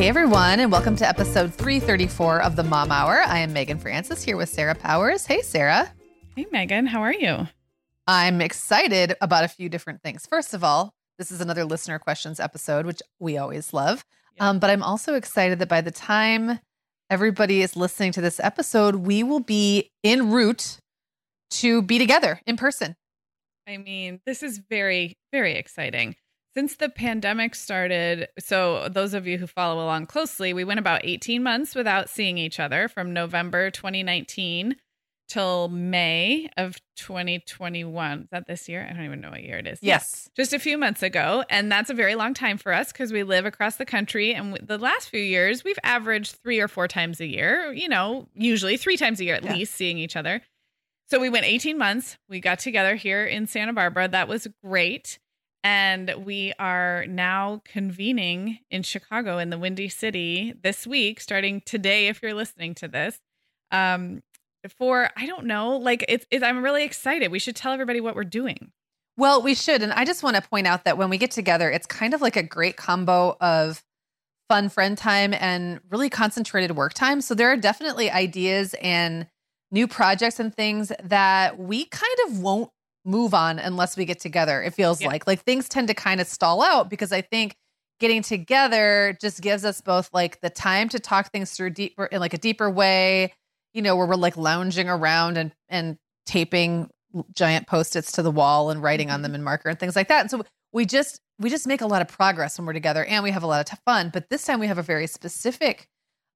Hey everyone, and welcome to episode 334 of the Mom Hour. I am Meagan Francis here with Sarah Powers. Hey, Sarah. Hey, Meagan, how are you? I'm excited about a few different things. First of all, this is another listener questions episode, which we always love. Yeah. Um, but I'm also excited that by the time everybody is listening to this episode, we will be en route to be together in person. I mean, this is very, very exciting. Since the pandemic started, so those of you who follow along closely, we went about 18 months without seeing each other from November 2019 till May of 2021. Is that this year? I don't even know what year it is. Yes. Just a few months ago. And that's a very long time for us because we live across the country. And the last few years, we've averaged three or four times a year, you know, usually three times a year at yeah. least seeing each other. So we went 18 months. We got together here in Santa Barbara. That was great. And we are now convening in Chicago in the Windy City this week, starting today, if you're listening to this. Um, for I don't know, like it's, it's I'm really excited. We should tell everybody what we're doing. Well, we should. And I just want to point out that when we get together, it's kind of like a great combo of fun friend time and really concentrated work time. So there are definitely ideas and new projects and things that we kind of won't move on unless we get together. It feels yeah. like like things tend to kind of stall out because I think getting together just gives us both like the time to talk things through deeper in like a deeper way you know, where we're like lounging around and and taping giant post-its to the wall and writing on them mm-hmm. in marker and things like that. And so we just we just make a lot of progress when we're together and we have a lot of fun. But this time we have a very specific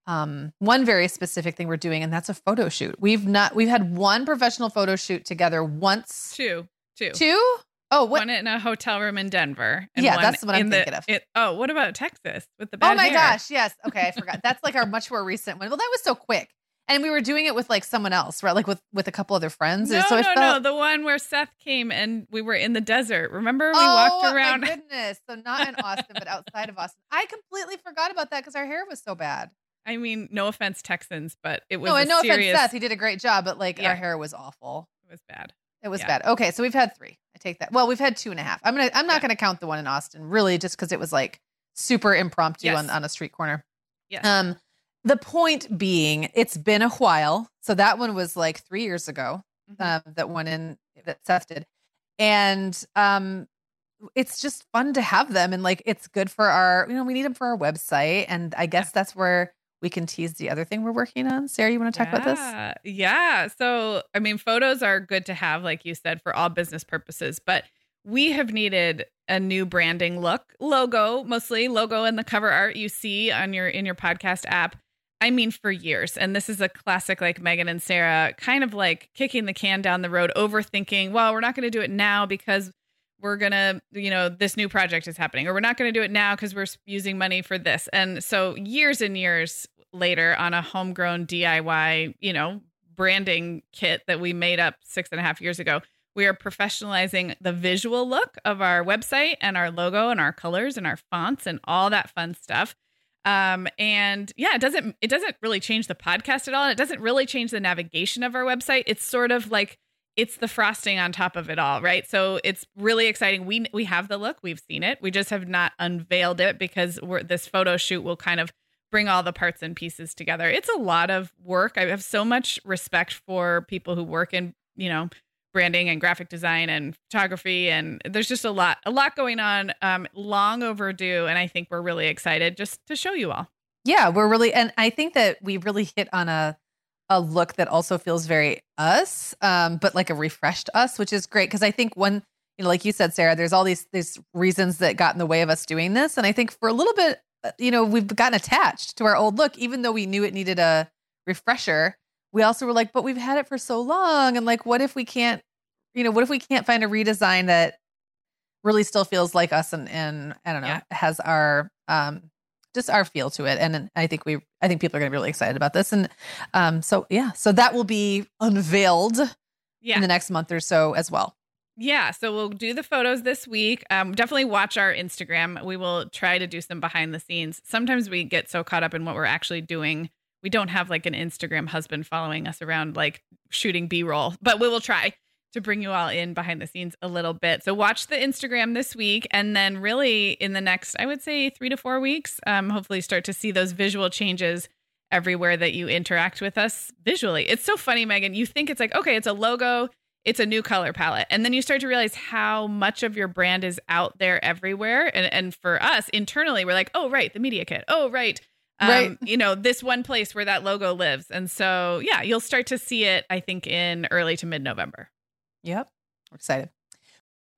um one very specific thing we're doing and that's a photo shoot. We've not we've had one professional photo shoot together once. Two. Two. Two? Oh, what? One in a hotel room in Denver. yeah, that's what I'm thinking of. It, oh, what about Texas with the bad Oh my hair? gosh, yes. Okay, I forgot. that's like our much more recent one. Well, that was so quick and we were doing it with like someone else, right? Like with with a couple other friends. No, so no, felt... no. The one where Seth came and we were in the desert. Remember, we oh, walked around. Oh my goodness, so not in Austin, but outside of Austin. I completely forgot about that because our hair was so bad. I mean, no offense, Texans, but it was no, and no serious... offense, Seth. He did a great job, but like yeah. our hair was awful. It was bad. It was yeah. bad. Okay, so we've had three. I take that. Well, we've had two and a half. I'm gonna. I'm not yeah. gonna count the one in Austin, really, just because it was like super impromptu yes. on on a street corner. Yeah. Um, the point being, it's been a while. So that one was like three years ago. Mm-hmm. Um, that one in that Seth did, and um, it's just fun to have them, and like it's good for our, you know, we need them for our website, and I guess yeah. that's where we can tease the other thing we're working on. Sarah, you want to talk yeah. about this? Yeah. So, I mean, photos are good to have, like you said, for all business purposes, but we have needed a new branding look, logo, mostly logo and the cover art you see on your in your podcast app. I mean, for years. And this is a classic, like Meagan and Sarah, kind of like kicking the can down the road, overthinking, well, we're not going to do it now because we're gonna you know this new project is happening or we're not gonna do it now because we're using money for this. And so years and years later on a homegrown diy you know branding kit that we made up six and a half years ago we are professionalizing the visual look of our website and our logo and our colors and our fonts and all that fun stuff. Um and yeah it doesn't it doesn't really change the podcast at all. It doesn't really change the navigation of our website. It's sort of like it's the frosting on top of it all, right? So it's really exciting. We we have the look, we've seen it. We just have not unveiled it because this photo shoot will kind of bring all the parts and pieces together. It's a lot of work. I have so much respect for people who work in, you know, branding and graphic design and photography and there's just a lot a lot going on um long overdue and I think we're really excited just to show you all. Yeah, we're really and I think that we really hit on a a look that also feels very us, um, but like a refreshed us, which is great because I think one, you know, like you said, Sarah, there's all these these reasons that got in the way of us doing this, and I think for a little bit, uh, you know, we've gotten attached to our old look, even though we knew it needed a refresher. We also were like, but we've had it for so long, and like, what if we can't, you know, what if we can't find a redesign that really still feels like us and and I don't know, yeah. has our um just our feel to it. And I think we, I think people are going to be really excited about this. And um, so yeah, so that will be unveiled yeah. in the next month or so as well. Yeah, so we'll do the photos this week. Um, definitely watch our Instagram. We will try to do some behind the scenes. Sometimes we get so caught up in what we're actually doing, we don't have like an Instagram husband following us around, like shooting B roll, but we will try to bring you all in behind the scenes a little bit. So watch the Instagram this week, and then really in the next, I would say three to four weeks, um, hopefully start to see those visual changes everywhere that you interact with us visually. It's so funny, Meagan. You think it's like, okay, it's a logo, it's a new color palette. And then you start to realize how much of your brand is out there everywhere. And, and for us internally, we're like, oh, right, the media kit. Oh, right. Um, right. You know, this one place where that logo lives. And so, yeah, you'll start to see it, I think, in early to mid November. Yep. We're excited.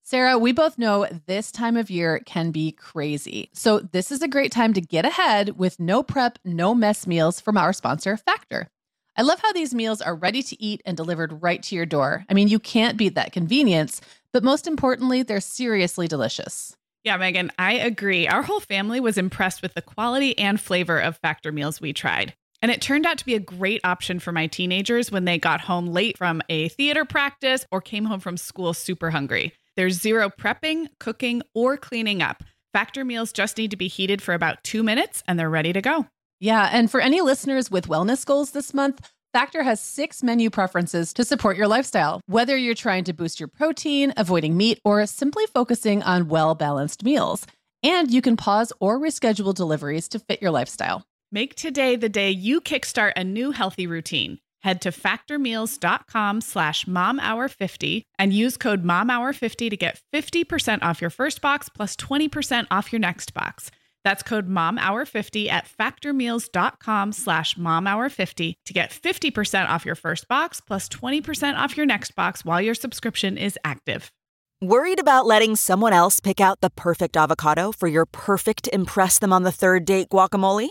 Sarah, we both know this time of year can be crazy. So, this is a great time to get ahead with no prep, no mess meals from our sponsor, Factor. I love how these meals are ready to eat and delivered right to your door. I mean, you can't beat that convenience, but most importantly, they're seriously delicious. Yeah, Meagan, I agree. Our whole family was impressed with the quality and flavor of Factor meals we tried. And it turned out to be a great option for my teenagers when they got home late from a theater practice or came home from school super hungry. There's zero prepping, cooking, or cleaning up. Factor meals just need to be heated for about two minutes and they're ready to go. Yeah. And for any listeners with wellness goals this month, Factor has six menu preferences to support your lifestyle. Whether you're trying to boost your protein, avoiding meat, or simply focusing on well balanced meals. And you can pause or reschedule deliveries to fit your lifestyle. Make today the day you kickstart a new healthy routine. Head to factormeals.com slash momhour50 and use code momhour50 to get 50% off your first box plus 20% off your next box. That's code momhour50 at factormeals.com slash momhour50 to get 50% off your first box plus 20% off your next box while your subscription is active. Worried about letting someone else pick out the perfect avocado for your perfect impress them on the third date guacamole?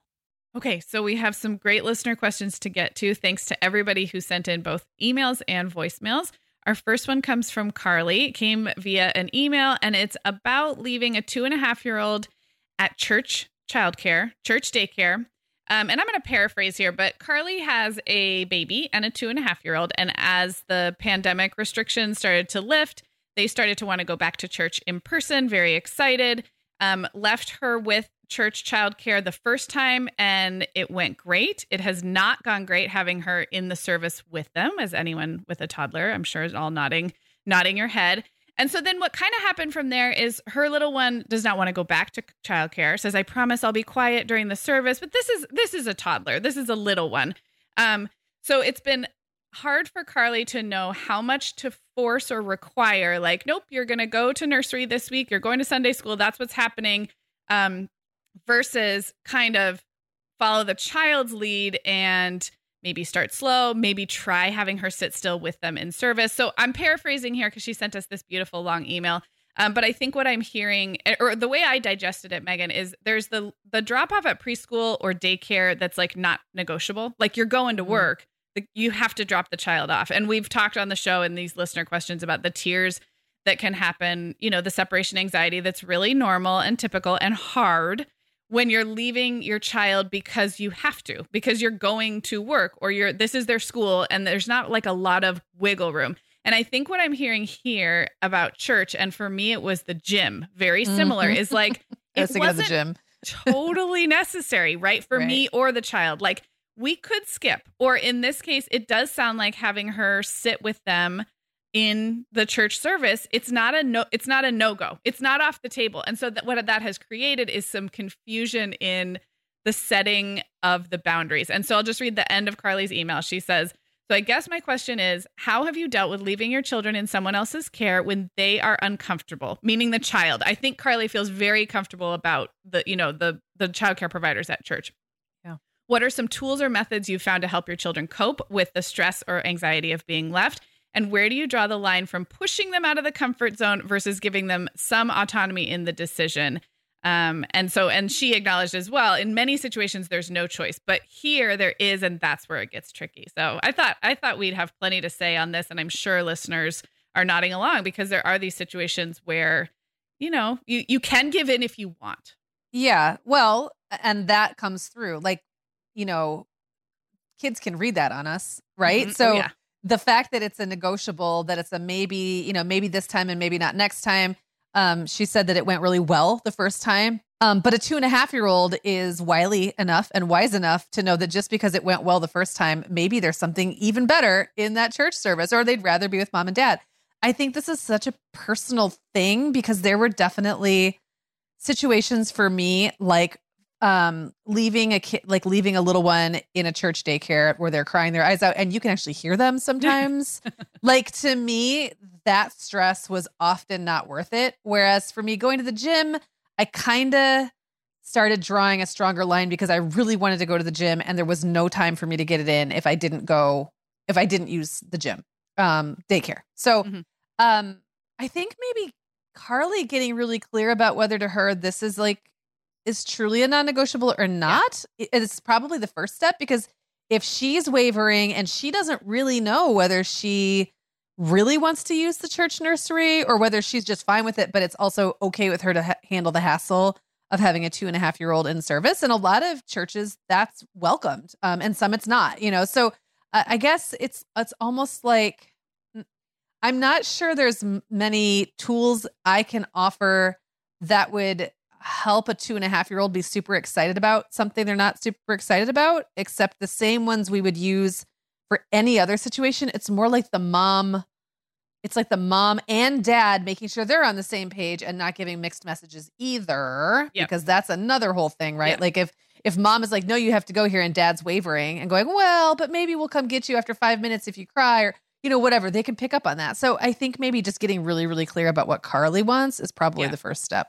Okay, so we have some great listener questions to get to. Thanks to everybody who sent in both emails and voicemails. Our first one comes from Carly. It came via an email, and it's about leaving a two and a half year old at church childcare, church daycare. Um, and I'm going to paraphrase here, but Carly has a baby and a two and a half year old. And as the pandemic restrictions started to lift, they started to want to go back to church in person, very excited. Um, left her with church childcare the first time and it went great. It has not gone great having her in the service with them, as anyone with a toddler, I'm sure is all nodding, nodding your head. And so then what kind of happened from there is her little one does not want to go back to childcare, says, I promise I'll be quiet during the service. But this is this is a toddler. This is a little one. Um, so it's been hard for Carly to know how much to force or require. Like, nope, you're going to go to nursery this week. You're going to Sunday school. That's what's happening. Um, versus kind of follow the child's lead and maybe start slow, maybe try having her sit still with them in service. So I'm paraphrasing here because she sent us this beautiful long email. Um, but I think what I'm hearing, eh, or the way I digested it, Meagan, is there's the the drop off at preschool or daycare that's like not negotiable. Like you're going to mm-hmm. work, mm-hmm. you have to drop the child off. And we've talked on the show in these listener questions about the tears that can happen. You know, the separation anxiety that's really normal and typical and hard when you're leaving your child because you have to because you're going to work or you're this is their school and there's not like a lot of wiggle room and i think what i'm hearing here about church and for me it was the gym very similar mm-hmm. is like it wasn't the gym totally necessary right for right. me or the child like we could skip or in this case it does sound like having her sit with them in the church service it's not a no it's not a no-go. It's not off the table. And so that what that has created is some confusion in the setting of the boundaries. And so i'll just read the end of carly's email. She says so i guess my question is how have you dealt with leaving your children in someone else's care when they are uncomfortable? Meaning the child. I think carly feels very comfortable about the you know the the child care providers at church. Yeah. What are some tools or methods you've found to help your children cope with the stress or anxiety of being left and where do you draw the line from pushing them out of the comfort zone versus giving them some autonomy in the decision? Um, and so, and she acknowledged as well, in many situations, there's no choice, but here there is, and that's where it gets tricky. So I thought, I thought we'd have plenty to say on this, and I'm sure listeners are nodding along because there are these situations where, you know, you, you can give in if you want. Yeah. Well, and that comes through like, you know, kids can read that on us, right? Mm-hmm. So, oh, yeah the fact that it's a negotiable, that it's a maybe, you know, maybe this time and maybe not next time. Um, she said that it went really well the first time. Um, but a two and a half year old is wily enough and wise enough to know that just because it went well the first time, maybe there's something even better in that church service, or they'd rather be with mom and dad. I think this is such a personal thing because there were definitely situations for me like um leaving a kid like leaving a little one in a church daycare where they're crying their eyes out and you can actually hear them sometimes. Like to me that stress was often not worth it. Whereas for me going to the gym i kind of started drawing a stronger line because i really wanted to go to the gym and there was no time for me to get it in if i didn't go if i didn't use the gym um daycare. So mm-hmm. um i think maybe carly getting really clear about whether to her this is like is truly a non-negotiable or not yeah. it's probably the first step because if she's wavering and she doesn't really know whether she really wants to use the church nursery or whether she's just fine with it but it's also okay with her to ha- handle the hassle of having a two and a half year old in service and a lot of churches that's welcomed um, and some it's not you know so uh, i guess it's it's almost like i'm not sure there's many tools i can offer that would help a two and a half year old be super excited about something they're not super excited about, except the same ones we would use for any other situation. It's more like the mom, it's like the mom and dad making sure they're on the same page and not giving mixed messages either, yep. because that's another whole thing, right? Yep. Like if if mom is like, no, you have to go here, and dad's wavering and going, well, but maybe we'll come get you after five minutes if you cry, or you know, whatever, they can pick up on that. So I think maybe just getting really, really clear about what Carly wants is probably yeah. the first step.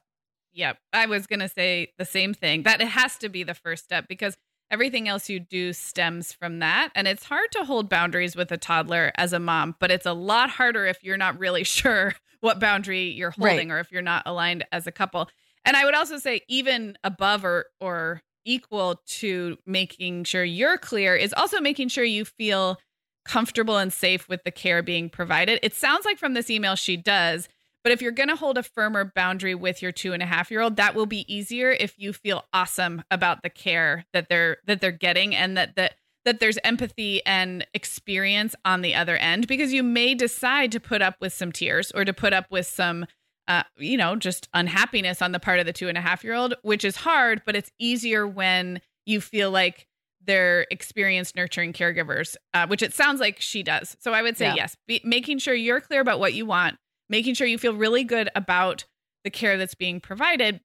Yep. I was going to say the same thing. That it has to be the first step because everything else you do stems from that. And it's hard to hold boundaries with a toddler as a mom, but it's a lot harder if you're not really sure what boundary you're holding right. or if you're not aligned as a couple. And I would also say even above or or equal to making sure you're clear is also making sure you feel comfortable and safe with the care being provided. It sounds like from this email she does, but if you're going to hold a firmer boundary with your two and a half year old, that will be easier if you feel awesome about the care that they're that they're getting and that that that there's empathy and experience on the other end because you may decide to put up with some tears or to put up with some uh, you know just unhappiness on the part of the two and a half year old which is hard but it's easier when you feel like they're experienced nurturing caregivers uh, which it sounds like she does so i would say yeah. yes be, making sure you're clear about what you want making sure you feel really good about the care that's being provided.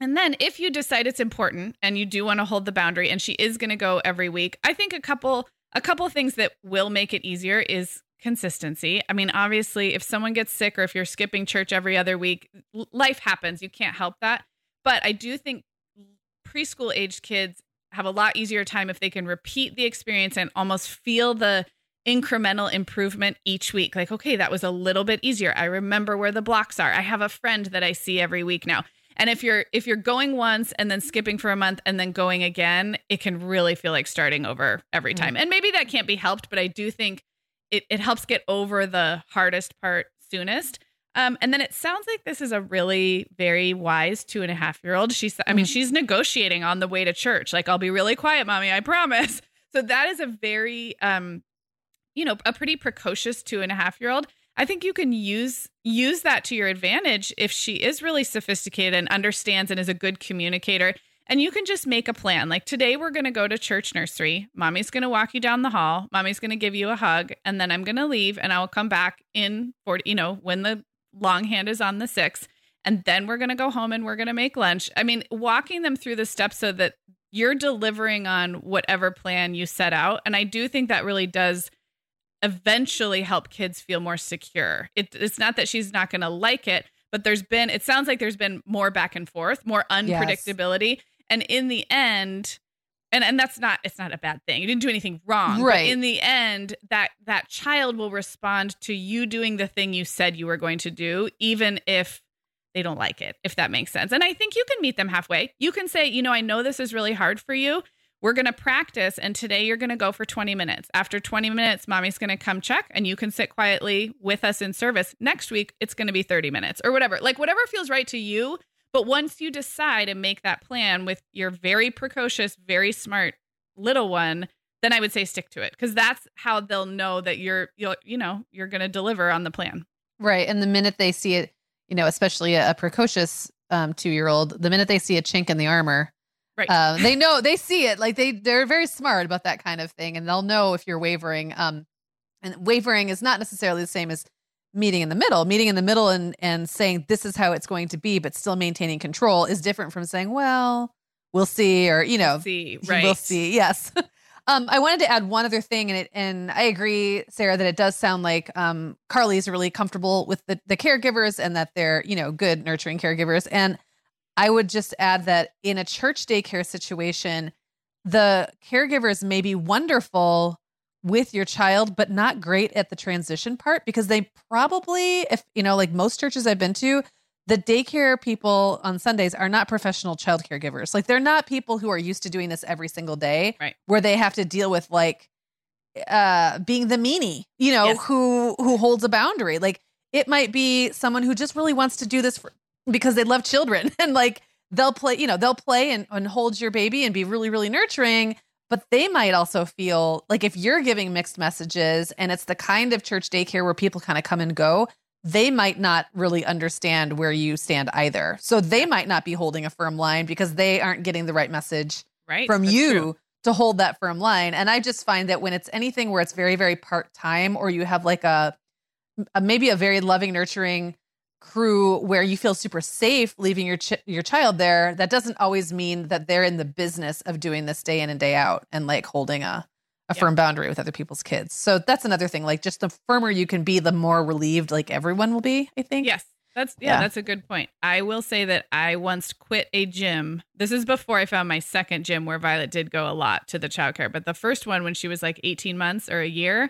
And then if you decide it's important and you do want to hold the boundary and she is going to go every week, I think a couple a couple things that will make it easier is consistency. I mean, obviously, if someone gets sick or if you're skipping church every other week, life happens. You can't help that. But I do think preschool age kids have a lot easier time if they can repeat the experience and almost feel the incremental improvement each week. Like, okay, that was a little bit easier. I remember where the blocks are. I have a friend that I see every week now. And if you're if you're going once and then skipping for a month and then going again, it can really feel like starting over every time. Mm-hmm. And maybe that can't be helped, but I do think it, it helps get over the hardest part soonest. Um, and then it sounds like this is a really very wise two and a half year old. She's, I mean, mm-hmm. she's negotiating on the way to church. Like, I'll be really quiet, mommy, I promise. So that is a very, um, you know, a pretty precocious two and a half year old. I think you can use use that to your advantage if she is really sophisticated and understands and is a good communicator. And you can just make a plan. Like today, we're going to go to church nursery. Mommy's going to walk you down the hall. Mommy's going to give you a hug, and then I'm going to leave, and I will come back in 40. You know, when the long hand is on the six, and then we're going to go home and we're going to make lunch. I mean, walking them through the steps so that you're delivering on whatever plan you set out. And I do think that really does eventually help kids feel more secure. It, it's not that she's not going to like it, but there's been, it sounds like there's been more back and forth, more unpredictability. Yes. And in the end, and and that's not it's not a bad thing. You didn't do anything wrong. Right. in the end, that that child will respond to you doing the thing you said you were going to do, even if they don't like it, if that makes sense. And I think you can meet them halfway. You can say, you know, I know this is really hard for you. We're going to practice, and today you're going to go for 20 minutes. After 20 minutes, mommy's going to come check, and you can sit quietly with us in service. Next week, it's going to be 30 minutes or whatever. Like, whatever feels right to you. But once you decide and make that plan with your very precocious, very smart little one, then I would say stick to it because that's how they'll know that you're, you'll, you know, you're going to deliver on the plan. Right. And the minute they see it, you know, especially a, precocious um, two year old, the minute they see a chink in the armor, right, uh, they know they see it. Like they they're very smart about that kind of thing, and they'll know if you're wavering. Um, and wavering is not necessarily the same as meeting in the middle meeting in the middle and and saying this is how it's going to be but still maintaining control is different from saying well we'll see or you know we'll see right we'll see yes um i wanted to add one other thing and it and i agree sarah that it does sound like um carly's really comfortable with the the caregivers and that they're you know good nurturing caregivers and i would just add that in a church daycare situation the caregivers may be wonderful with your child, but not great at the transition part because they probably, if you know, like most churches I've been to, the daycare people on Sundays are not professional child caregivers. Like they're not people who are used to doing this every single day, right. where they have to deal with like uh being the meanie, you know, yes. who who holds a boundary. Like it might be someone who just really wants to do this for, because they love children and like they'll play, you know, they'll play and, and hold your baby and be really, really nurturing but they might also feel like if you're giving mixed messages and it's the kind of church daycare where people kind of come and go, they might not really understand where you stand either. So they might not be holding a firm line because they aren't getting the right message right, from you true. to hold that firm line. And I just find that when it's anything where it's very, very part time or you have like a, a maybe a very loving, nurturing crew where you feel super safe leaving your ch- your child there that doesn't always mean that they're in the business of doing this day in and day out and like holding a a firm boundary with other people's kids. So that's another thing like just the firmer you can be the more relieved like everyone will be, I think. Yes. That's yeah, yeah, that's a good point. I will say that I once quit a gym. This is before I found my second gym where Violet did go a lot to the childcare. But the first one when she was like 18 months or a year,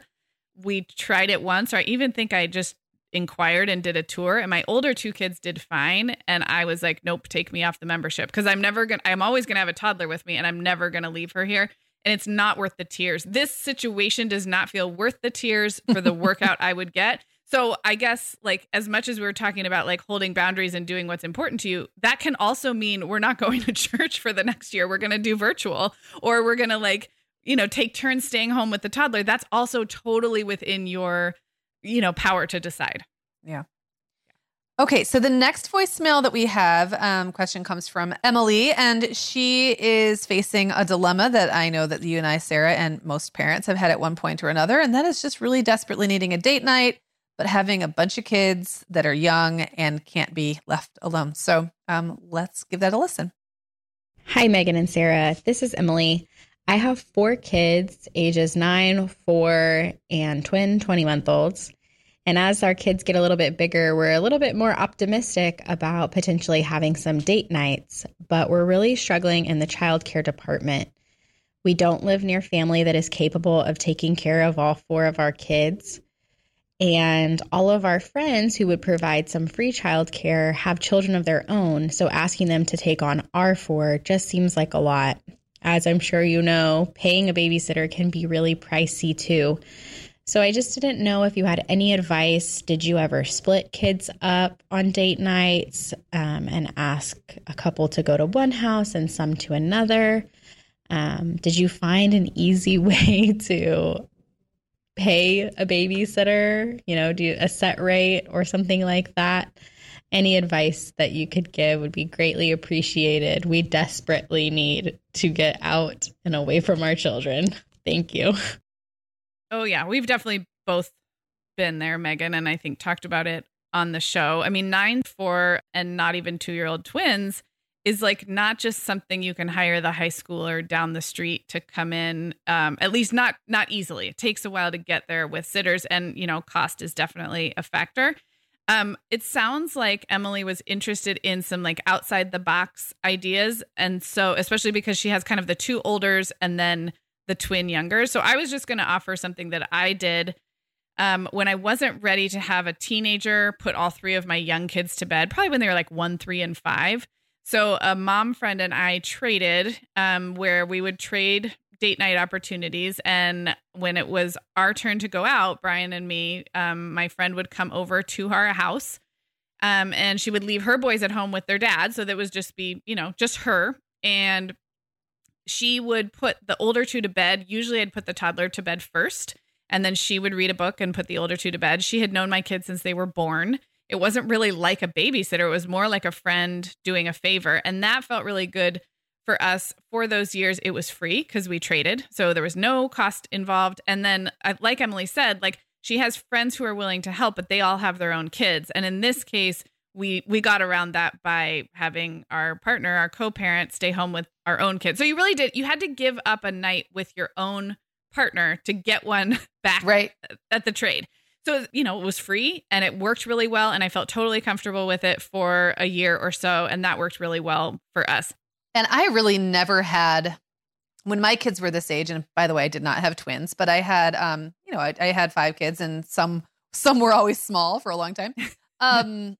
we tried it once, or I even think I just inquired and did a tour and my older two kids did fine. And i was like nope take me off the membership. Because i'm never gonna i'm always gonna have a toddler with me and i'm never gonna leave her here. And it's not worth the tears. This situation does not feel worth the tears for the workout i would get. So i guess like as much as we were talking about like holding boundaries and doing what's important to you that can also mean we're not going to church for the next year. We're gonna do virtual or we're gonna like you know take turns staying home with the toddler. That's also totally within your you know, power to decide. Yeah. Okay, so the next voicemail that we have um, question comes from Emily, and she is facing a dilemma that I know that you and I, Sarah, and most parents have had at one point or another, and that is just really desperately needing a date night, but having a bunch of kids that are young and can't be left alone. So um, let's give that a listen. Hi, Meagan and Sarah. This is Emily. I have four kids, ages nine, four, and twin 20 month olds. And as our kids get a little bit bigger, we're a little bit more optimistic about potentially having some date nights, but we're really struggling in the childcare department. We don't live near family that is capable of taking care of all four of our kids. And all of our friends who would provide some free childcare have children of their own. So asking them to take on our four just seems like a lot. As I'm sure you know, paying a babysitter can be really pricey too. So I just didn't know if you had any advice. Did you ever split kids up on date nights um, and ask a couple to go to one house and some to another? Um, did you find an easy way to pay a babysitter? You know, do a set rate or something like that? Any advice that you could give would be greatly appreciated. We desperately need to get out and away from our children. Thank you. Oh yeah, we've definitely both been there, Meagan, and I think talked about it on the show. I mean, nine, four, and not even two year old twins is like not just something you can hire the high schooler down the street to come in. Um, at least not not easily. It takes a while to get there with sitters, and you know, cost is definitely a factor. Um, it sounds like Emily was interested in some like outside the box ideas, and so especially because she has kind of the two olders and then the twin younger. So I was just going to offer something that I did um, when I wasn't ready to have a teenager put all three of my young kids to bed, probably when they were like one, three, and five. So a mom friend and I traded um, where we would trade date night opportunities. And when it was our turn to go out, Brian and me, um, my friend would come over to our house. Um, and she would leave her boys at home with their dad. So that was just be, you know, just her. And she would put the older two to bed. Usually I'd put the toddler to bed first, and then she would read a book and put the older two to bed. She had known my kids since they were born. It wasn't really like a babysitter, it was more like a friend doing a favor. And that felt really good for us for those years. It was free because we traded. So there was no cost involved. And then, like Emily said, like she has friends who are willing to help, but they all have their own kids. And in this case, we we got around that by having our partner, our co-parent, stay home with our own kids. So you really did you had to give up a night with your own partner to get one back right at the trade. So you know, it was free and it worked really well and I felt totally comfortable with it for a year or so and that worked really well for us. And I really never had when my kids were this age and by the way, I did not have twins, but I had um, you know, I, I had five kids and some some were always small for a long time. Um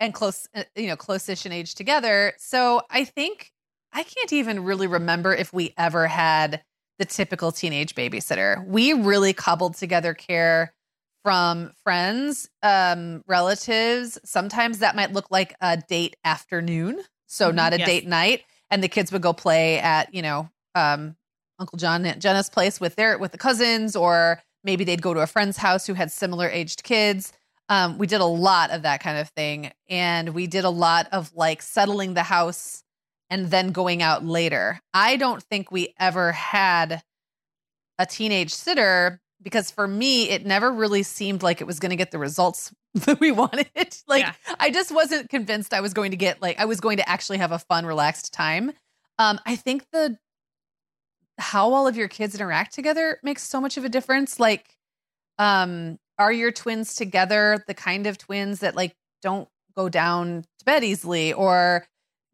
and close, uh, you know, close-ish in age together. So I think I can't even really remember if we ever had the typical teenage babysitter. We really cobbled together care from friends, um, relatives. Sometimes that might look like a date afternoon, so mm-hmm, not a yes. date night, and the kids would go play at you know um, Uncle John and Jenna's place with their with the cousins, or maybe they'd go to a friend's house who had similar aged kids. Um, we did a lot of that kind of thing. And we did a lot of like settling the house and then going out later. I don't think we ever had a teenage sitter because for me, it never really seemed like it was going to get the results that we wanted. like, yeah. I just wasn't convinced I was going to get, like, I was going to actually have a fun, relaxed time. Um, I think the how all of your kids interact together makes so much of a difference. Like, um, are your twins together the kind of twins that like don't go down to bed easily or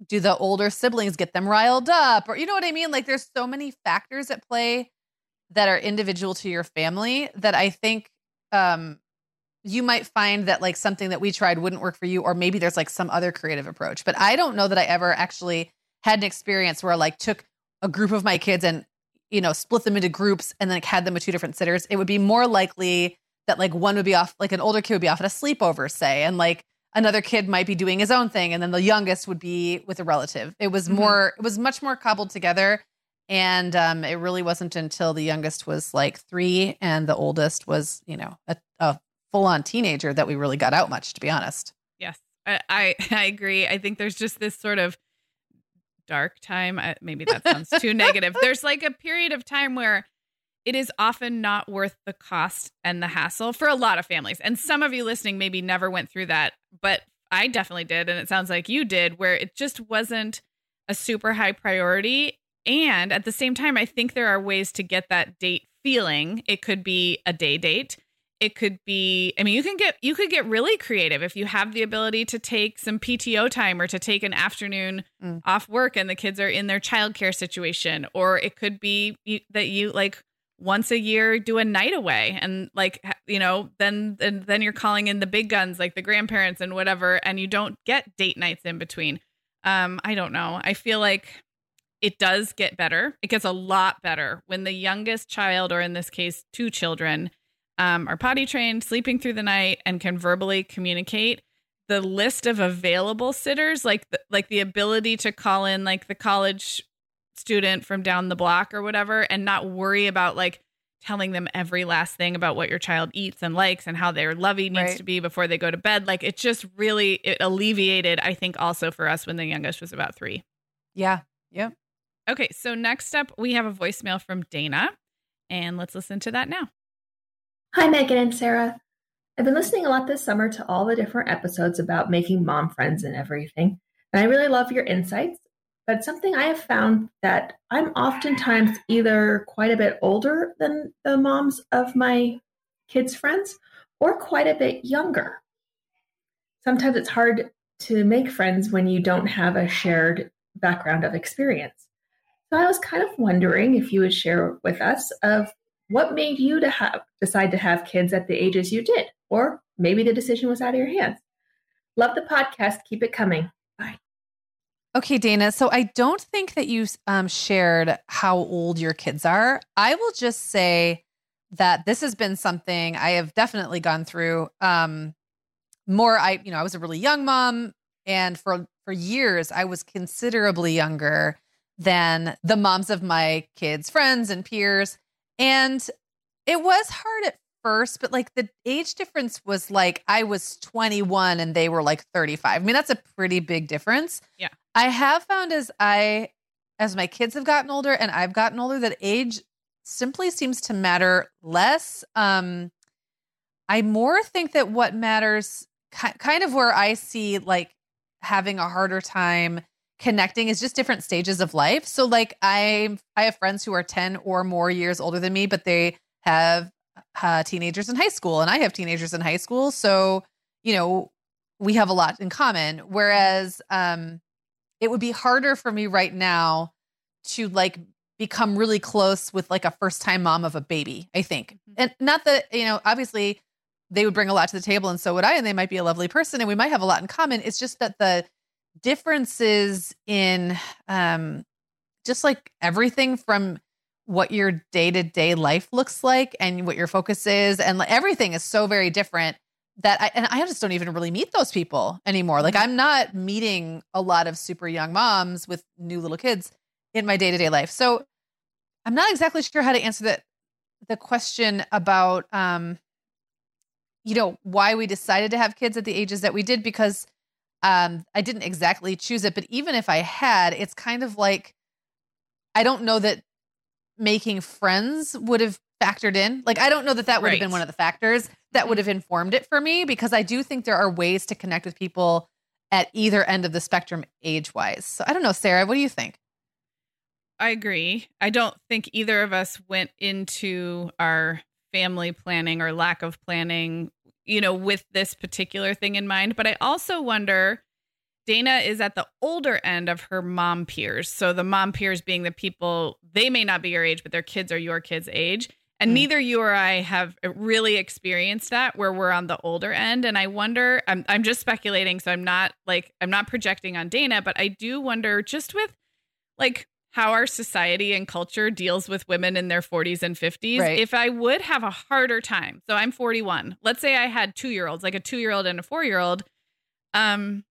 do the older siblings get them riled up or you know what i mean like there's so many factors at play that are individual to your family that i think um you might find that like something that we tried wouldn't work for you or maybe there's like some other creative approach but i don't know that i ever actually had an experience where I like took a group of my kids and you know split them into groups and then like, had them with two different sitters it would be more likely that like one would be off, like an older kid would be off at a sleepover, say, and like another kid might be doing his own thing, and then the youngest would be with a relative. It was mm-hmm. more, it was much more cobbled together. And um, it really wasn't until the youngest was like three and the oldest was, you know, a, a full on teenager that we really got out much, to be honest. Yes, I, I, I agree. I think there's just this sort of dark time. maybe that sounds too negative. There's like a period of time where it is often not worth the cost and the hassle for a lot of families. And some of you listening maybe never went through that, but I definitely did. And it sounds like you did, where it just wasn't a super high priority. And at the same time, I think there are ways to get that date feeling. It could be a day date. It could be, I mean, you can get you could get really creative if you have the ability to take some PTO time or to take an afternoon mm. off work and the kids are in their childcare situation. Or it could be that you like once a year do a night away and like you know then then, then you're calling in the big guns like the grandparents and whatever and you don't get date nights in between um i don't know i feel like it does get better. It gets a lot better when the youngest child or in this case two children um, are potty trained sleeping through the night and can verbally communicate the list of available sitters like the, like the ability to call in like the college student from down the block or whatever and not worry about like telling them every last thing about what your child eats and likes and how their lovey needs right. to be before they go to bed. Like it just really it alleviated i think also for us when the youngest was about three. Yeah. Yep okay so next up we have a voicemail from dana and let's listen to that now hi meagan and sarah i've been listening a lot this summer to all the different episodes about making mom friends and everything and i really love your insights but something I have found that I'm oftentimes either quite a bit older than the moms of my kids' friends or quite a bit younger. Sometimes it's hard to make friends when you don't have a shared background of experience. So I was kind of wondering if you would share with us of what made you to have decide to have kids at the ages you did, or maybe the decision was out of your hands. Love the podcast. Keep it coming. Bye. Okay, Dana. So I don't think that you um, shared how old your kids are. I will just say that this has been something I have definitely gone through. Um, more, I you know, I was a really young mom, and for for years I was considerably younger than the moms of my kids' friends and peers, and it was hard at first, but like the age difference was like I was 21 and they were like 35. I mean, that's a pretty big difference. Yeah. I have found as I as my kids have gotten older and I've gotten older that age simply seems to matter less. Um I more think that what matters kind of where I see like having a harder time connecting is just different stages of life. So like I I have friends who are 10 or more years older than me, but they have uh, teenagers in high school and I have teenagers in high school. So, you know, we have a lot in common. Whereas um, it would be harder for me right now to like become really close with like a first time mom of a baby, I think. Mm-hmm. And not that, you know, obviously they would bring a lot to the table and so would I, and they might be a lovely person and we might have a lot in common. It's just that the differences in um, just like everything from what your day-to-day life looks like and what your focus is and like, everything is so very different that I and I just don't even really meet those people anymore. Like mm-hmm. I'm not meeting a lot of super young moms with new little kids in my day-to-day life. So I'm not exactly sure how to answer that the question about um you know why we decided to have kids at the ages that we did because um I didn't exactly choose it, but even if I had, it's kind of like I don't know that making friends would have factored in. Like, I don't know that that would right. have been one of the factors that would mm-hmm. have informed it for me because I do think there are ways to connect with people at either end of the spectrum age wise. So I don't know, Sarah, what do you think? I agree. I don't think either of us went into our family planning or lack of planning, you know, with this particular thing in mind. But I also wonder Dana is at the older end of her mom peers. So the mom peers being the people, they may not be your age, but their kids are your kids' age. And mm. neither you or I have really experienced that where we're on the older end. And I wonder, I'm, I'm just speculating. So I'm not like, I'm not projecting on Dana, but I do wonder just with like how our society and culture deals with women in their 40s and 50s, right. if I would have a harder time. So I'm 41. Let's say I had two year olds, like a two year old and a four year old. Um,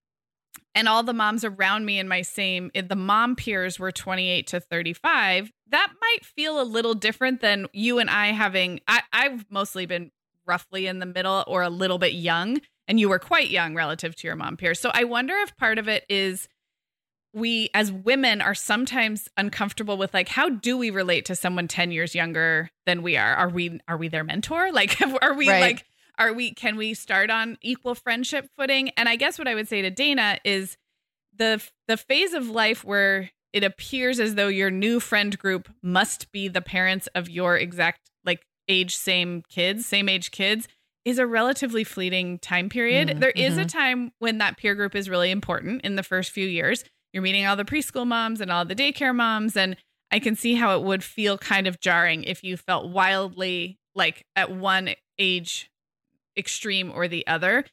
and all the moms around me in my same the mom peers were 28 to 35 that might feel a little different than you and i having I, i've mostly been roughly in the middle or a little bit young and you were quite young relative to your mom peers so i wonder if part of it is we as women are sometimes uncomfortable with like how do we relate to someone 10 years younger than we are are we are we their mentor like are we right. like are we can we start on equal friendship footing and i guess what i would say to dana is the the phase of life where it appears as though your new friend group must be the parents of your exact like age same kids, same age kids is a relatively fleeting time period. Mm, There is a mhm. time when that peer group is really important in the first few years. You're meeting all the preschool moms and all the daycare moms and I can see how it would feel kind of jarring if you felt wildly like at one age extreme or the other.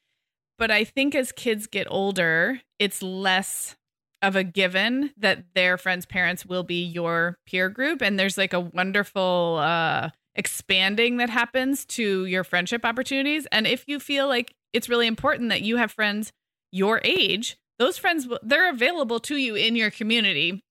But I think as kids get older, it's less of a given that their friends' parents will be your peer group. And there's like a wonderful uh, expanding that happens to your friendship opportunities. And if you feel like it's really important that you have friends your age, those friends, they're available to you in your community.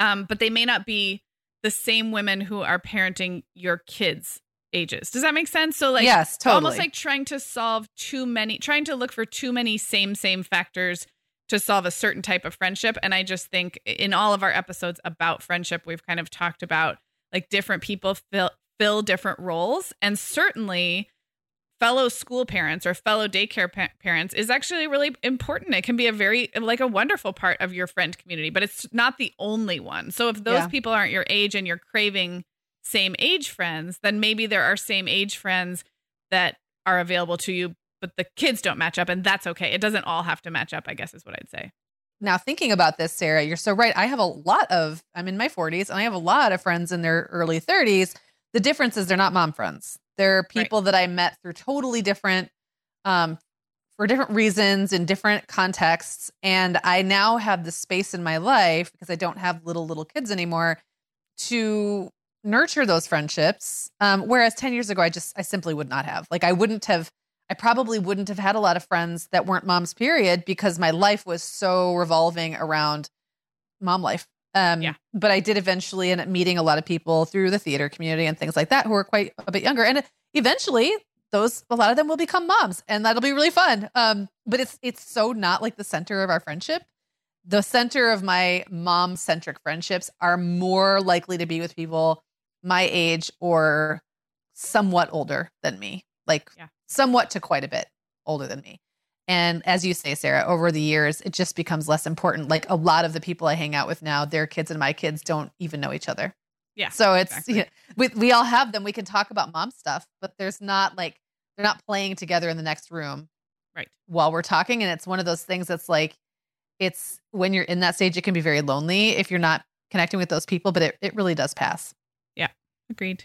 Um, but they may not be the same women who are parenting your kids' ages. Does that make sense? So, like, yes, totally. almost like trying to solve too many trying to look for too many same same factors to solve a certain type of friendship and i just think in all of our episodes about friendship we've kind of talked about like different people fill fill different roles and certainly fellow school parents or fellow daycare pa- parents is actually really important it can be a very like a wonderful part of your friend community but it's not the only one so if those Yeah. people aren't your age and you're craving same age friends, then maybe there are same age friends that are available to you, but the kids don't match up, and that's okay. It doesn't all have to match up, I guess is what I'd say. now thinking about this sarah you're so right i have a lot of i'm in my 40s and i have a lot of friends in their early 30s the difference is they're not mom friends they're people that i met through totally different um for different reasons in different contexts and i now have the space in my life because i don't have little little kids anymore to nurture those friendships um whereas 10 years ago i just i simply would not have like i wouldn't have I probably wouldn't have had a lot of friends that weren't moms, period, because my life was so revolving around mom life. Um, Yeah. But I did eventually end up meeting a lot of people through the theater community and things like that who are quite a bit younger. And eventually, those a lot of them will become moms, and that'll be really fun. Um, but it's it's so not like the center of our friendship. The center of my mom centric friendships are more likely to be with people my age or somewhat older than me, like Yeah. somewhat to quite a bit older than me. And as you say, Sarah, over the years, it just becomes less important. Like a lot of the people I hang out with now, their kids and my kids don't even know each other. Yeah. So it's exactly. yeah, we we all have them. We can talk about mom stuff, but there's not like they're not playing together in the next room, Right. While we're talking, and it's one of those things that's like, it's when you're in that stage, it can be very lonely if you're not connecting with those people. But it it really does pass. Yeah. Agreed.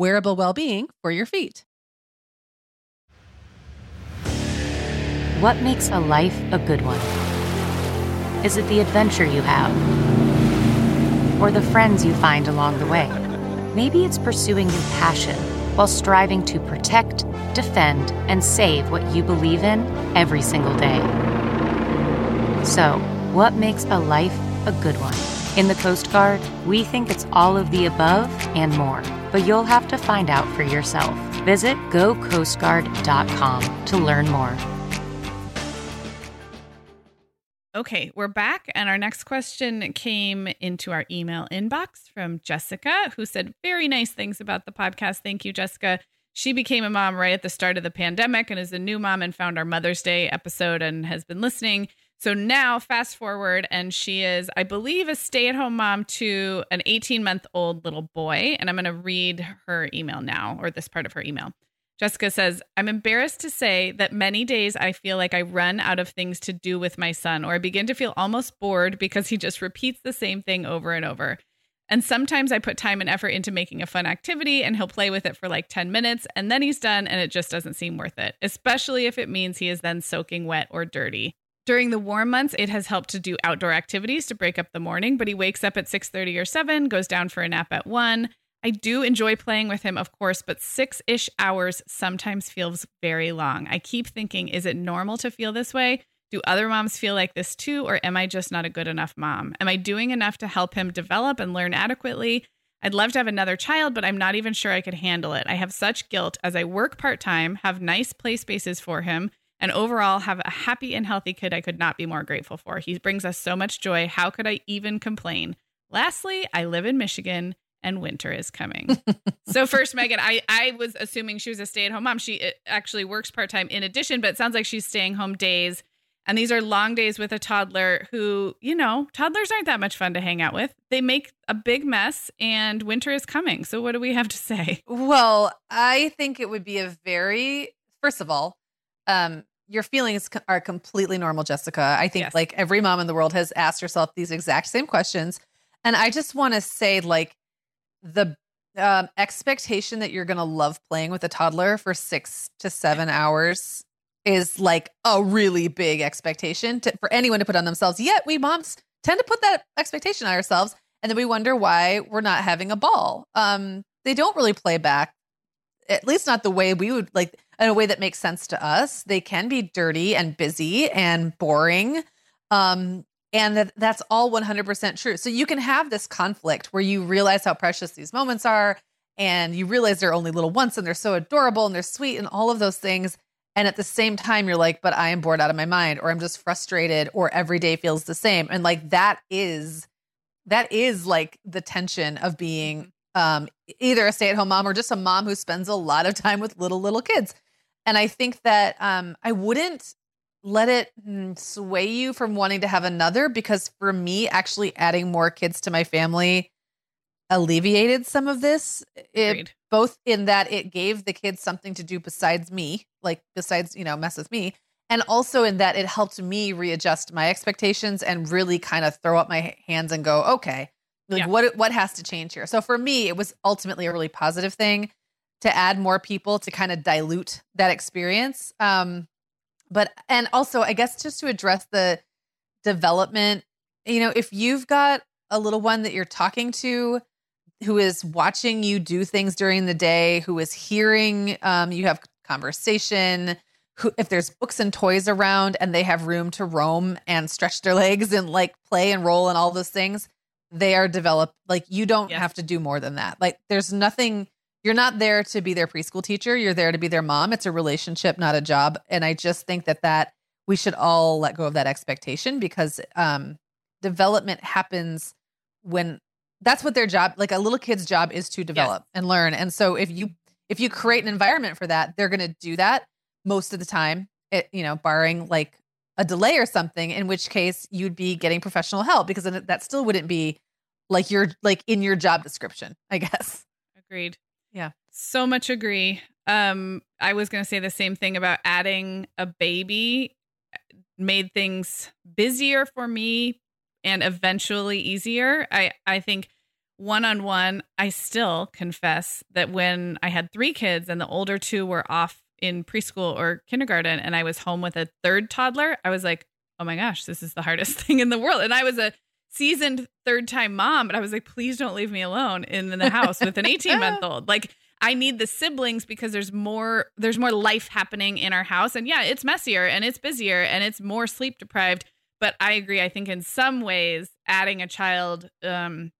wearable well-being for your feet. What makes a life a good one? Is it the adventure you have? Or the friends you find along the way? Maybe it's pursuing your passion while striving to protect, defend, and save what you believe in every single day. So, what makes a life a good one? In the Coast Guard, we think it's all of the above and more, but you'll have to find out for yourself. Visit gocoastguard.com to learn more. Okay, we're back, and our next question came into our email inbox from Jessica, who said very nice things about the podcast. Thank you, Jessica. She became a mom right at the start of the pandemic and is a new mom and found our Mother's Day episode and has been listening. So now, fast forward, and she is, I believe, a stay at home mom to an 18 month old little boy. And I'm going to read her email now, or this part of her email. Jessica says, I'm embarrassed to say that many days I feel like I run out of things to do with my son, or I begin to feel almost bored because he just repeats the same thing over and over. And sometimes I put time and effort into making a fun activity and he'll play with it for like 10 minutes and then he's done and it just doesn't seem worth it, especially if it means he is then soaking wet or dirty. During the warm months, it has helped to do outdoor activities to break up the morning, but he wakes up at 6:30 or 7, goes down for a nap at 1, I do enjoy playing with him, of course, but six ish hours sometimes feels very long. I keep thinking, is it normal to feel this way? Do other moms feel like this too? Or am I just not a good enough mom? Am I doing enough to help him develop and learn adequately? I'd love to have another child, but I'm not even sure I could handle it. I have such guilt as I work part time, have nice play spaces for him, and overall have a happy and healthy kid I could not be more grateful for. He brings us so much joy. How could I even complain? Lastly, I live in Michigan and winter is coming. so first, Meagan, I I was assuming she was a stay at home mom. She uh, actually works part time in addition, but it sounds like she's staying home days. And these are long days with a toddler who, you know, toddlers aren't that much fun to hang out with. They make a big mess and winter is coming. So what do we have to say? Well, I think it would be a very first of all, um your feelings are completely normal, Jessica. I think yes. like every mom in the world has asked herself these exact same questions. And I just want to say like the um, expectation that you're going to love playing with a toddler for six to seven hours is like a really big expectation to, for anyone to put on themselves. Yet we moms tend to put that expectation on ourselves, and then we wonder why we're not having a ball. Um, they don't really play back, at least not the way we would like in a way that makes sense to us. They can be dirty and busy and boring. Um, and that that's all 100% true. So you can have this conflict where you realize how precious these moments are and you realize they're only little once and they're so adorable and they're sweet and all of those things and at the same time you're like but I am bored out of my mind or I'm just frustrated or every day feels the same and like that is that is like the tension of being um either a stay-at-home mom or just a mom who spends a lot of time with little little kids. And I think that um I wouldn't let it mm, sway you from wanting to have another because for me actually adding more kids to my family alleviated some of this. It, both in that it gave the kids something to do besides me like besides you know mess with me and also in that it helped me readjust my expectations and really kind of throw up my hands and go okay like yeah. what what has to change here? So for me it was ultimately a really positive thing to add more people to kind of dilute that experience um but and also i guess just to address the development you know if you've got a little one that you're talking to who is watching you do things during the day who is hearing um, you have conversation who if there's books and toys around and they have room to roam and stretch their legs and like play and roll and all those things they are developed like you don't yes. have to do more than that like there's nothing you're not there to be their preschool teacher. You're there to be their mom. It's a relationship not a job. And i just think that that we should all let go of that expectation because um, development happens when that's what their job like a little kid's job is to develop yes. and learn. And so if you if you create an environment for that they're going to do that most of the time it you know barring like a delay or something in which case you'd be getting professional help because that still wouldn't be like your like in your job description i guess. Agreed yeah. So much agree. Um, I was going to say the same thing about adding a baby made things busier for me and eventually easier. I I think one on one, I still confess that when I had three kids and the older two were off in preschool or kindergarten and I was home with a third toddler, I was like, "Oh my gosh, this is the hardest thing in the world." And I was a seasoned third time mom, but I was like, please don't leave me alone in the house with an 18 month old. Like, I need the siblings because there's more there's more life happening in our house. And yeah, it's messier and it's busier and it's more sleep deprived. But I agree. I think in some ways, adding a child um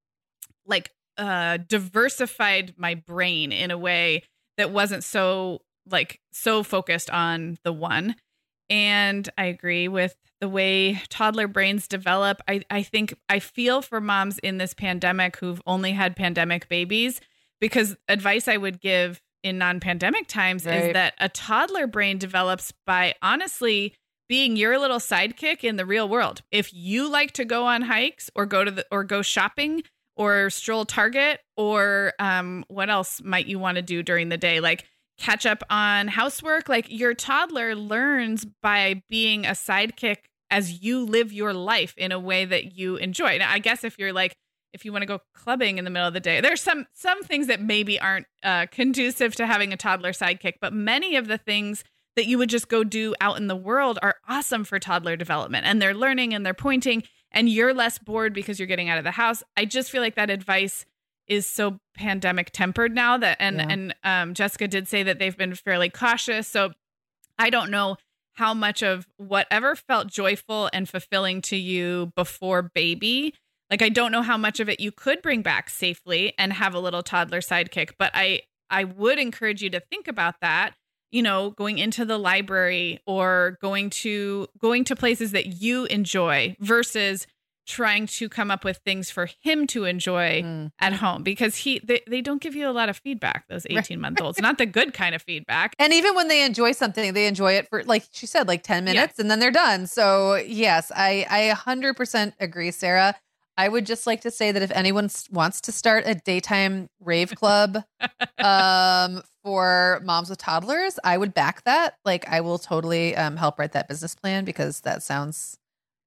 like uh diversified my brain in a way that wasn't so like so focused on the one. And I agree with the way toddler brains develop. I, I think I feel for moms in this pandemic who've only had pandemic babies because advice I would give in non-pandemic times Right. is that a toddler brain develops by honestly being your little sidekick in the real world. If you like to go on hikes or go to the or go shopping or stroll Target or um, what else might you want to do during the day? Like catch up on housework. Like your toddler learns by being a sidekick as you live your life in a way that you enjoy. Now, I guess if you're like, if you want to go clubbing in the middle of the day, there's some some things that maybe aren't uh, conducive to having a toddler sidekick, but many of the things that you would just go do out in the world are awesome for toddler development, and they're learning and they're pointing, and you're less bored because you're getting out of the house. I just feel like that advice is so pandemic tempered now that and Yeah. and um, Jessica did say that they've been fairly cautious, so I don't know how much of whatever felt joyful and fulfilling to you before baby like i don't know how much of it you could bring back safely and have a little toddler sidekick but i i would encourage you to think about that you know going into the library or going to going to places that you enjoy versus trying to come up with things for him to enjoy Mm. at home because he they, they don't give you a lot of feedback those 18 month olds not the good kind of feedback And even when they enjoy something, they enjoy it for like she said, like 10 minutes and then they're done. So yes, I I 100% agree, Sarah. I would just like to say that if anyone wants to start a daytime rave club um for moms with toddlers, I would back that. Like I will totally um help write that business plan because that sounds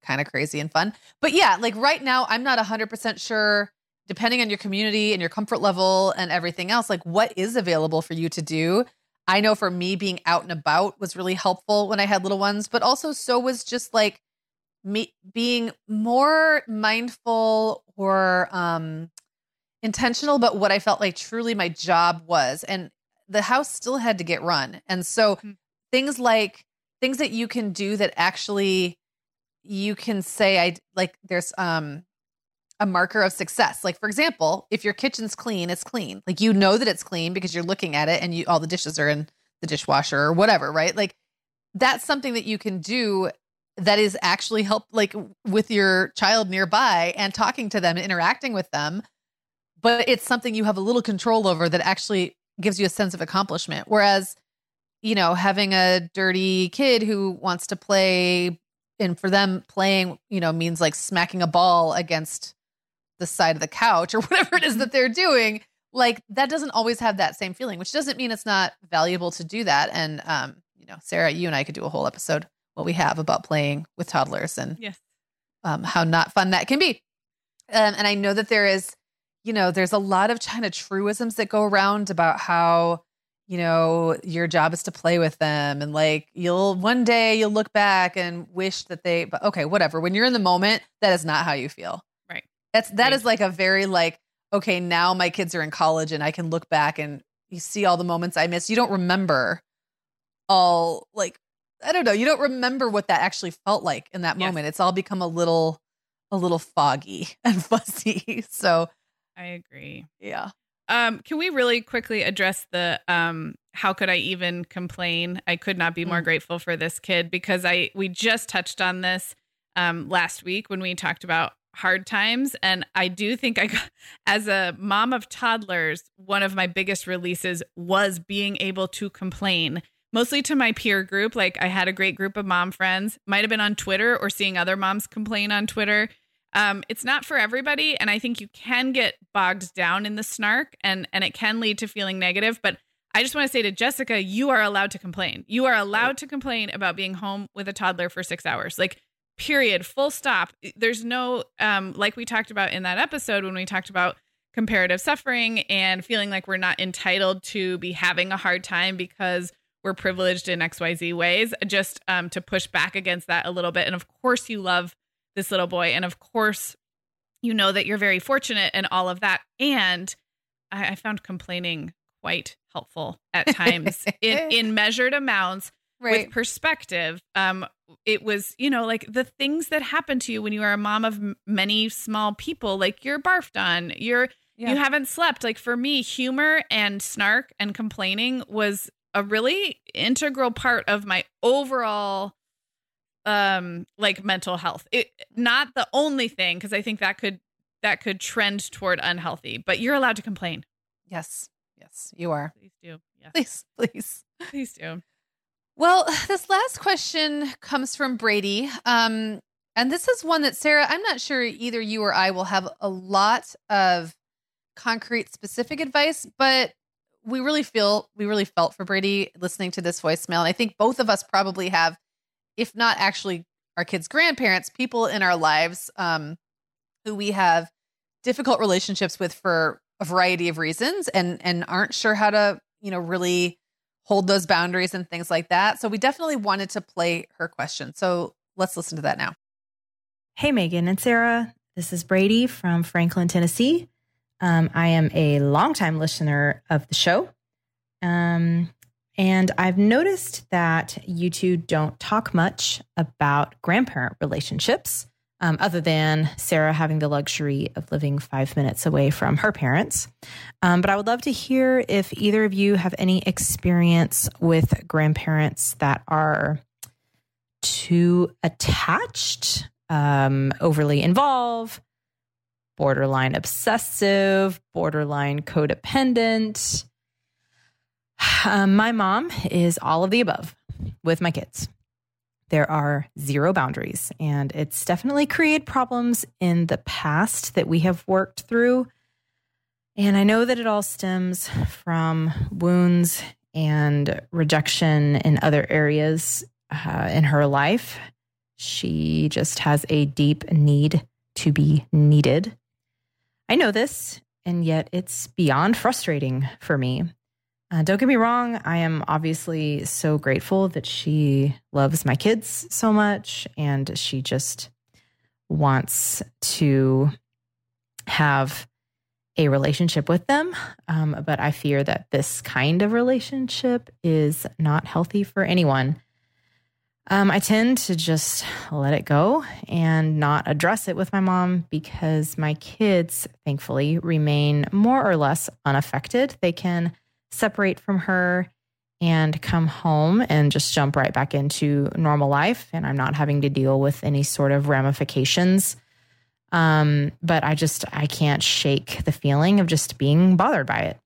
kind of crazy and fun. But yeah, like right now I'm not 100% sure depending on your community and your comfort level and everything else, like what is available for you to do. I know for me, being out and about was really helpful when I had little ones, but also so was just like me being more mindful or um, intentional about what I felt like truly my job was. And the house still had to get run. And so Mhm. things like things that you can do that actually you can say, I like there's um a marker of success. Like for example, if your kitchen's clean, it's clean. Like you know that it's clean because you're looking at it and you all the dishes are in the dishwasher or whatever, right? Like that's something that you can do that is actually help like with your child nearby and talking to them and interacting with them. But it's something you have a little control over that actually gives you a sense of accomplishment. Whereas, you know, having a dirty kid who wants to play and for them playing, you know, means like smacking a ball against the side of the couch or whatever it is that they're doing like that doesn't always have that same feeling which doesn't mean it's not valuable to do that. And um you know sarah you and i could do a whole episode what we have about playing with toddlers and yes. um, how not fun that can be. Um, and i know that there is you know there's a lot of of truisms that go around about how you know your job is to play with them and like you'll one day you'll look back and wish that they but okay whatever. When you're in the moment that is not how you feel. Right. that's that Right. is like a very like okay now my kids are in college and i can look back and you see all the moments i missed you don't remember all like i don't know. You don't remember what that actually felt like in that Yes. moment. It's all become a little a little foggy and fuzzy. So i agree. Yeah Um, can we really quickly address the um how could I even complain? I could not be more Mm. grateful for this kid because I we just touched on this um last week when we talked about hard times and I do think I got as a mom of toddlers, one of my biggest releases was being able to complain mostly to my peer group. Like I had a great group of mom friends, might have been on Twitter or seeing other moms complain on Twitter um, it's not for everybody and i think you can get bogged down in the snark and and it can lead to feeling negative but i just want to say to jessica you are allowed to complain. You are allowed to complain about being home with a toddler for six hours. Like period full stop. There's no um like we talked about in that episode when we talked about comparative suffering and feeling like we're not entitled to be having a hard time because we're privileged in xyz ways just um to push back against that a little bit. And of course you love this little boy. And of course, you know that you're very fortunate and all of that. And I, I found complaining quite helpful at times in, in measured amounts with perspective. Um, it was, you know, like the things that happen to you when you are a mom of m- many small people, like you're barfed on, you're Yeah. you haven't slept. Like for me, humor and snark and complaining was a really integral part of my overall um like mental health. It not the only thing because I think that could that could trend toward unhealthy, but you're allowed to complain. yes yes you are Please do. Yes. Please, please. Please do. Well, this last question comes from Brady. Um, and this is one that Sarah, I'm not sure either you or I will have a lot of concrete specific advice, but we really feel we really felt for Brady listening to this voicemail. And I think both of us probably have, if not actually our kids' grandparents, people in our lives um, who we have difficult relationships with for a variety of reasons and and aren't sure how to, you know, really hold those boundaries and things like that. So we definitely wanted to play her question. So let's listen to that now. Hey, Meagan and Sarah. This is Brady from Franklin, Tennessee. Um, I am a longtime listener of the show. Um, and I've noticed that you two don't talk much about grandparent relationships, um, other than Sarah having the luxury of living five minutes away from her parents. Um, but I would love to hear if either of you have any experience with grandparents that are too attached, um, overly involved, borderline obsessive, borderline codependent. Um, my mom is all of the above with my kids. There are zero boundaries, and it's definitely created problems in the past that we have worked through. And I know that it all stems from wounds and rejection in other areas uh, in her life. She just has a deep need to be needed. I know this, and yet it's beyond frustrating for me. Uh, don't get me wrong, I am obviously so grateful that she loves my kids so much and she just wants to have a relationship with them. Um, but I fear that this kind of relationship is not healthy for anyone. Um, I tend to just let it go and not address it with my mom because my kids, thankfully, remain more or less unaffected. They can separate from her and come home and just jump right back into normal life. And I'm not having to deal with any sort of ramifications. Um, but I just, I can't shake the feeling of just being bothered by it.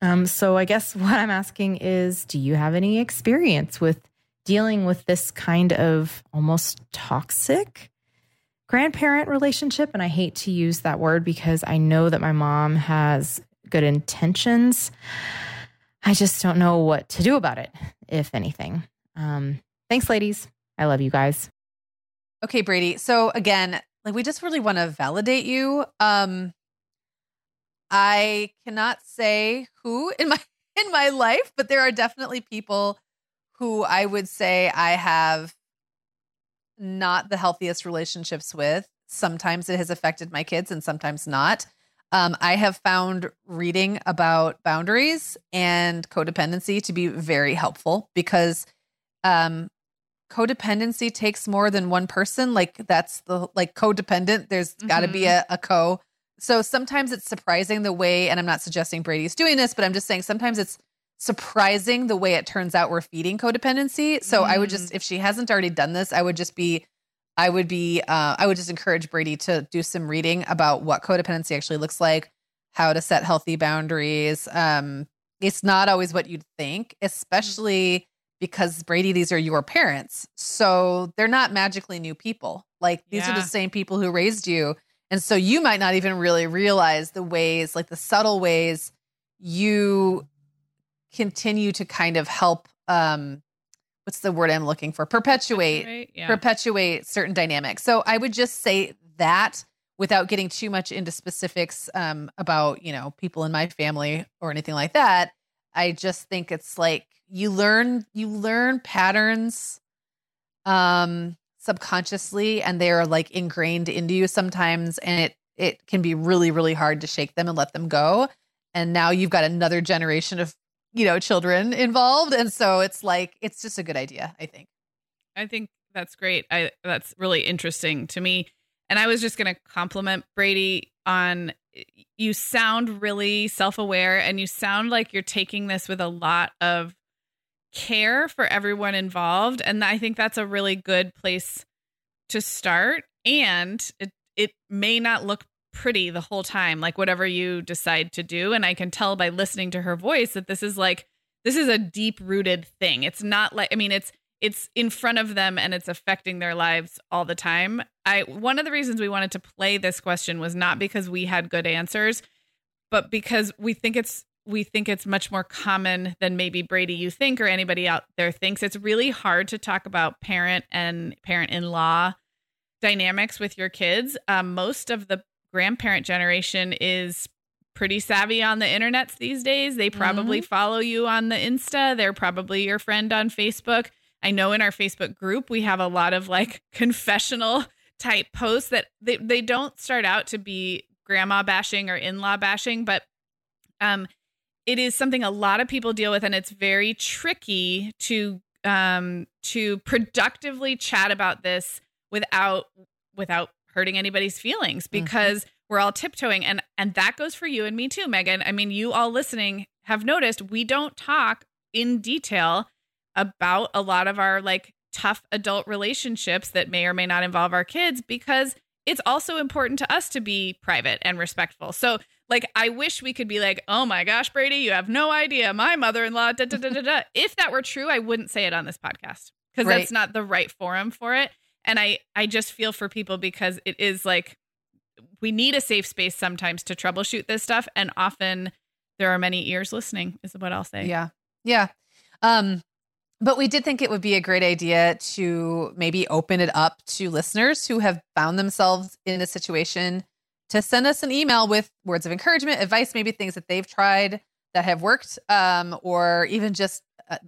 Um, so I guess what I'm asking is do you have any experience with dealing with this kind of almost toxic grandparent relationship. And I hate to use that word because I know that my mom has good intentions. I just don't know what to do about it, if anything. Um, thanks, ladies. I love you guys. Okay, Brady. So again, like we just really want to validate you. Um I cannot say who in my in my life, but there are definitely people who I would say I have not the healthiest relationships with. Sometimes it has affected my kids and sometimes not. Um, I have found reading about boundaries and codependency to be very helpful because um, codependency takes more than one person. Like that's the like codependent. There's got to be Mhm. a, a co. So sometimes it's surprising the way, and I'm not suggesting Brady's doing this, but I'm just saying sometimes it's surprising the way it turns out we're feeding codependency. So I would just, if she hasn't already done this, I would just be, I would be, uh, I would just encourage Brady to do some reading about what codependency actually looks like, how to set healthy boundaries. Um, it's not always what you'd think, especially because Brady, these are your parents. So they're not magically new people. Like these are the same people who raised you. And so you might not even really realize the ways, like the subtle ways you continue to kind of help um what's the word I'm looking for? Perpetuate Right? Yeah. perpetuate certain dynamics. So I would just say that without getting too much into specifics um, about you know people in my family or anything like that. I just think it's like you learn you learn patterns um subconsciously and they are like ingrained into you sometimes and it it can be really really hard to shake them and let them go and now you've got another generation of you know children involved and so it's like it's just a good idea i think I think that's great. I that's really interesting to me. And I was just going to compliment Brady on you sound really self-aware and you sound like you're taking this with a lot of care for everyone involved and I think that's a really good place to start and it it may not look pretty the whole time like whatever you decide to do and I can tell by listening to her voice that this is like this is a deep rooted thing. It's not like I mean it's it's in front of them and it's affecting their lives all the time. I one of the reasons we wanted to play this question was not because we had good answers, but because we think it's we think it's much more common than maybe Brady you think or anybody out there thinks. It's really hard to talk about parent and parent in law dynamics with your kids. Um, most of the grandparent generation is pretty savvy on the internets these days. They probably mm-hmm. follow you on the Insta, they're probably your friend on Facebook. I know in our Facebook group, we have a lot of like confessional type posts that they, they don't start out to be grandma bashing or in law bashing, but um, it is something a lot of people deal with, and it's very tricky to um, to productively chat about this without without hurting anybody's feelings mm-hmm. because mm-hmm. we're all tiptoeing and and that goes for you and me too Meagan I mean you all listening have noticed we don't talk in detail about a lot of our like tough adult relationships that may or may not involve our kids because it's also important to us to be private and respectful. So, like, I wish we could be like, oh my gosh, Brady, you have no idea. My mother in law, da, da, da, da, da. if that were true, I wouldn't say it on this podcast because right. that's not the right forum for it. And I, I just feel for people because it is like we need a safe space sometimes to troubleshoot this stuff. And often there are many ears listening, is what I'll say. Yeah. Yeah. Um, but we did think it would be a great idea to maybe open it up to listeners who have found themselves in a situation to send us an email with words of encouragement, advice, maybe things that they've tried that have worked, um, or even just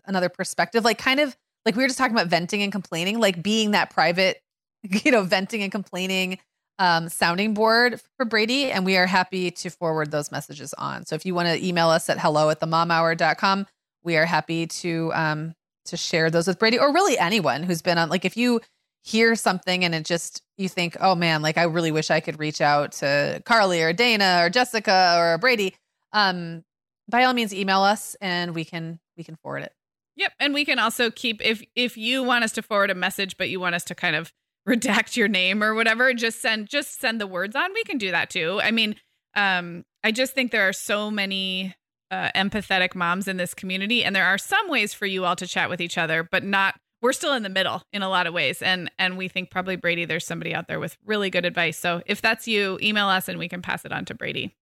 another perspective. Like, kind of like we were just talking about venting and complaining, like being that private, you know, venting and complaining um, sounding board for Brady. And we are happy to forward those messages on. So if you want to email us at hello at the momhour.com, we are happy to um, to share those with Brady or really anyone who's been on like if you hear something and it just you think, "Oh man, like I really wish I could reach out to Carly or Dana or Jessica or Brady." Um by all means email us and we can we can forward it. Yep, and we can also keep if if you want us to forward a message but you want us to kind of redact your name or whatever, just send just send the words on. We can do that too. I mean, um I just think there are so many uh, empathetic moms in this community and there are some ways for you all to chat with each other but not we're still in the middle in a lot of ways and and we think probably brady there's somebody out there with really good advice so if that's you email us and we can pass it on to brady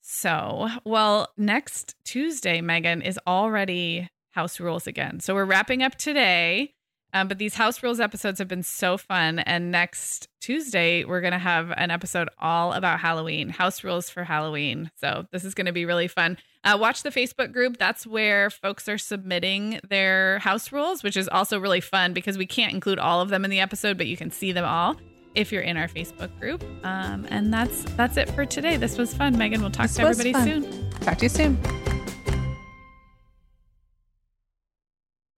so well next tuesday meagan is already house rules again so we're wrapping up today um, but these house rules episodes have been so fun. And next Tuesday, we're going to have an episode all about Halloween, house rules for Halloween. So this is going to be really fun. Uh, watch the Facebook group. That's where folks are submitting their house rules, which is also really fun because we can't include all of them in the episode, but you can see them all if you're in our Facebook group. Um, and that's that's it for today. This was fun, Meagan. We'll talk this to everybody fun. soon. Talk to you soon.